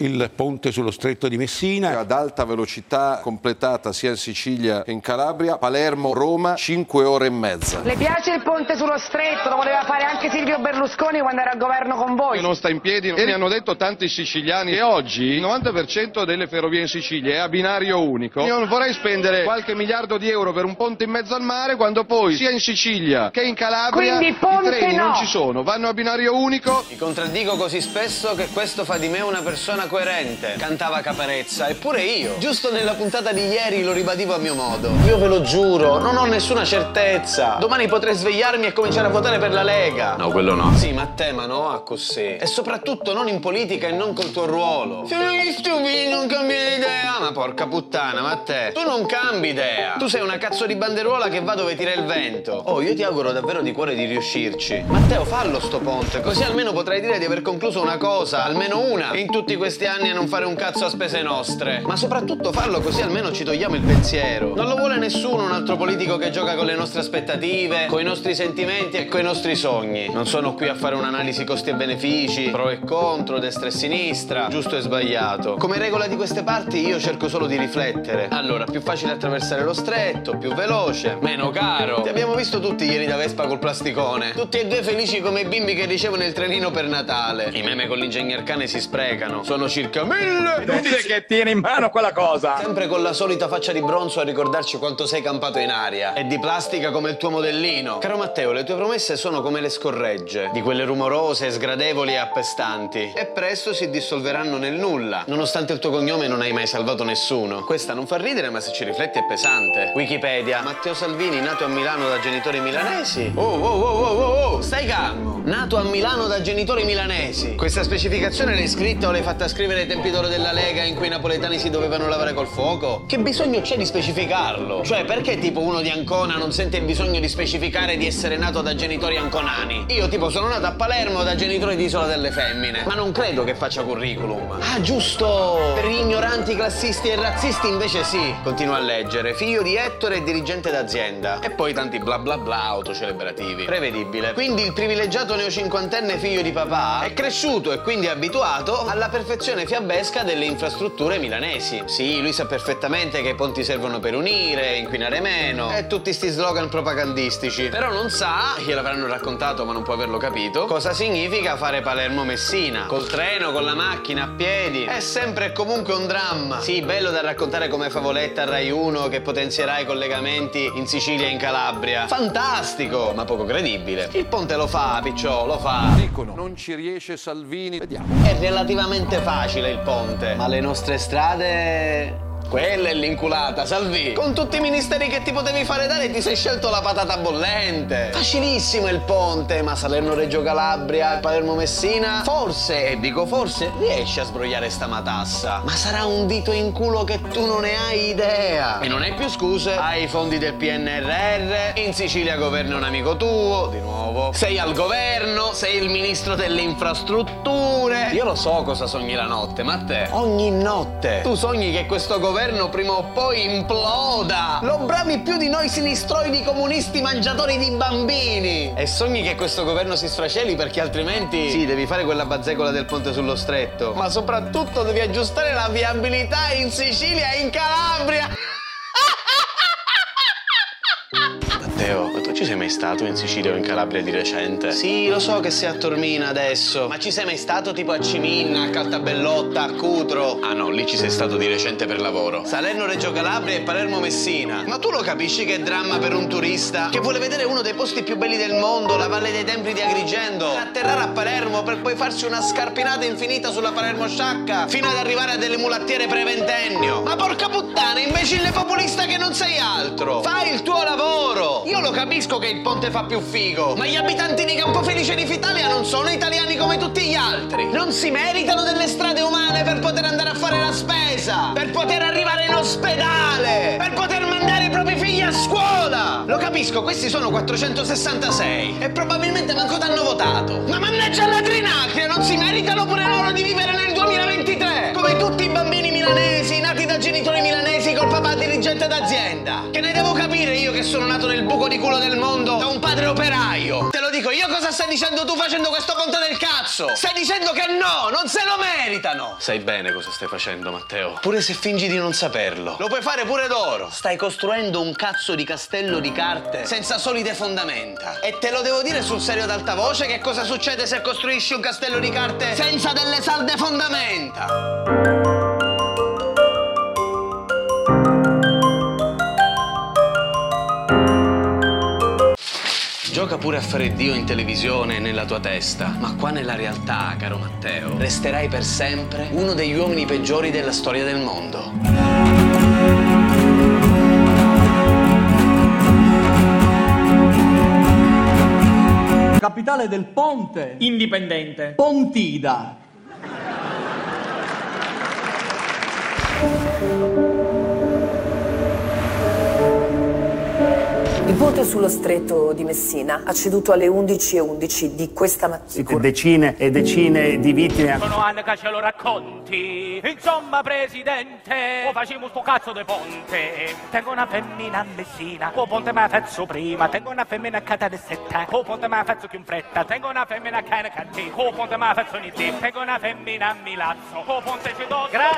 il ponte sullo stretto di Messina. Ad alta velocità completata sia in Sicilia che in Calabria, Palermo-Roma 5 ore e mezza. Le piace il ponte sullo stretto? Lo voleva fare anche Silvio Berlusconi quando era al governo con voi. Non sta in piedi e mi hanno detto tanti siciliani che oggi il 90% delle ferrovie in Sicilia è a binario unico. Io non vorrei spendere qualche miliardo di euro per un ponte in mezzo al mare quando poi sia in Sicilia che in Calabria Quindi ponte i treni no. non ci sono, vanno a binario unico. Mi contraddico così spesso che questo fa di me una persona coerente. Cantava Caparezza, eppure io, giusto nella puntata di ieri lo ribadivo a mio modo. Io ve lo giuro, non ho nessuna certezza. Domani potrei svegliarmi e cominciare a votare per la Lega. No, quello no. Sì, ma a te, ma no, a così. E soprattutto non in politica e non col tuo ruolo. Siamo gli stupidi, non cambi idea. Porca puttana, ma te, tu non cambi idea. Tu sei una cazzo di banderuola che va dove tira il vento. Oh, io ti auguro davvero di cuore di riuscirci. Matteo, fallo sto ponte, così almeno potrai dire di aver concluso una cosa, almeno una, in tutti questi anni a non fare un cazzo a spese nostre. Ma soprattutto farlo così almeno ci togliamo il pensiero. Non lo vuole nessuno un altro politico che gioca con le nostre aspettative, con i nostri sentimenti e con i nostri sogni. Non sono qui a fare un'analisi costi e benefici, pro e contro, destra e sinistra, giusto e sbagliato. Come regola di queste parti io cerco solo di riflettere. Allora, più facile attraversare lo stretto, più veloce, meno caro. Ti abbiamo visto tutti ieri da Vespa col plasticone. Tutti e due felici come i bimbi che ricevono il trenino per Natale. I meme con l'ingegner cane si sprecano. Sono circa mille. Inutile che tiene in mano quella cosa. Sempre con la solita faccia di bronzo a ricordarci quanto sei campato in aria. E di plastica come il tuo modellino. Caro Matteo, le tue promesse sono come le scorregge. Di quelle rumorose, sgradevoli e appestanti. E presto si dissolveranno nel nulla. Nonostante il tuo cognome non hai mai salvato nessuno. Questa non fa ridere, ma se ci rifletti è pesante. Wikipedia. Matteo Salvini, nato a Milano da genitori milanesi. Oh, oh, oh, oh, oh, oh. Stai calmo. Nato a Milano da genitori milanesi. Questa specificazione l'hai scritta o l'hai fatta scrivere ai tempi d'oro della Lega in cui i napoletani si dovevano lavare col fuoco? Che bisogno c'è di specificarlo? Cioè, perché tipo uno di Ancona non sente il bisogno di specificare di essere nato da genitori anconani? Io tipo sono nato a Palermo da genitori di Isola delle Femmine, ma non credo che faccia curriculum. Ah, giusto! Per gli ignoranti, classisti e razzisti invece sì. Continua a leggere. Figlio di Ettore e dirigente d'azienda. E poi tanti bla bla bla autocelebrativi. Prevedibile. Quindi il privilegiato neocinquantenne figlio di papà è cresciuto e quindi abituato alla perfezione fiabesca delle infrastrutture milanesi. Sì, lui sa perfettamente che i ponti servono per unire, inquinare meno e tutti sti slogan propagandistici. Però non sa, gliel'avranno raccontato ma non può averlo capito, cosa significa fare Palermo-Messina. Col treno, con la macchina, a piedi. È sempre e comunque un dramma. Sì, bello da raccontare come favoletta a Rai 1 che potenzierà i collegamenti in Sicilia e in Calabria. Fantastico, ma poco credibile. Il ponte lo fa, Picciò, lo fa. Dicono, non ci riesce Salvini. Vediamo. È relativamente facile il ponte, ma le nostre strade... Quella è l'inculata, Salvi. Con tutti i ministeri che ti potevi fare dare ti sei scelto la patata bollente. Facilissimo il ponte, ma Salerno-Reggio Calabria e Palermo-Messina? Forse, e dico forse, riesci a sbrogliare sta matassa. Ma sarà un dito in culo che tu non ne hai idea. E non hai più scuse. Hai i fondi del PNRR, in Sicilia governa un amico tuo, di nuovo. Sei al governo, sei il ministro delle infrastrutture. Io lo so cosa sogni la notte, ma te? Ogni notte. Tu sogni che questo governo prima o poi imploda. Lo brami più di noi sinistroidi comunisti mangiatori di bambini. E sogni che questo governo si sfraceli perché altrimenti... Sì, devi fare quella bazzecola del ponte sullo stretto. Ma soprattutto devi aggiustare la viabilità in Sicilia e in Calabria. Matteo, ci sei mai stato in Sicilia o in Calabria di recente? Sì, lo so che sei a Tormina adesso, ma ci sei mai stato tipo a Ciminna, a Caltabellotta, a Cutro? Ah no, lì ci sei stato di recente per lavoro. Salerno, Reggio Calabria e Palermo Messina. Ma tu lo capisci che dramma per un turista che vuole vedere uno dei posti più belli del mondo, la Valle dei Templi di Agrigento, atterrare a Palermo per poi farsi una scarpinata infinita sulla Palermo Sciacca fino ad arrivare a delle mulattiere preventennio. Ma porca puttana, imbecille populista che non sei altro! Fai il tuo lavoro! Lo capisco che il ponte fa più figo, ma gli abitanti di Campofelice di Italia non sono italiani come tutti gli altri. Non si meritano delle strade umane per poter andare a fare la spesa, per poter arrivare in ospedale, per poter mandare i propri figli a scuola. Lo capisco, questi sono 466 e probabilmente manco t'hanno votato. Ma mannaggia la trinacria, non si meritano pure loro di vivere di culo del mondo da un padre operaio? Te lo dico io cosa stai dicendo tu facendo questo ponte del cazzo? Stai dicendo che no, non se lo meritano! Sai bene cosa stai facendo, Matteo. Pure se fingi di non saperlo. Lo puoi fare pure d'oro. Stai costruendo un cazzo di castello di carte senza solide fondamenta. E te lo devo dire sul serio ad alta voce che cosa succede se costruisci un castello di carte senza delle salde fondamenta. Gioca pure a fare Dio in televisione nella tua testa, ma qua nella realtà, caro Matteo, resterai per sempre uno degli uomini peggiori della storia del mondo. Capitale del Ponte. Indipendente. Pontida. Ponte sullo stretto di Messina ha ceduto alle 11.11 di questa mattina. decine e decine di vittime. Sono anni che ce lo racconti. Insomma, presidente, o facciamo sto cazzo di ponte. Tengo una femmina a Messina, o ponte me la faccio prima. Tengo una femmina a Catanessetta, o ponte me la faccio più in fretta. Tengo una femmina a Canacatti, o ponte me la faccio in Tengo una femmina a Milazzo, o ponte ci do. Grazie.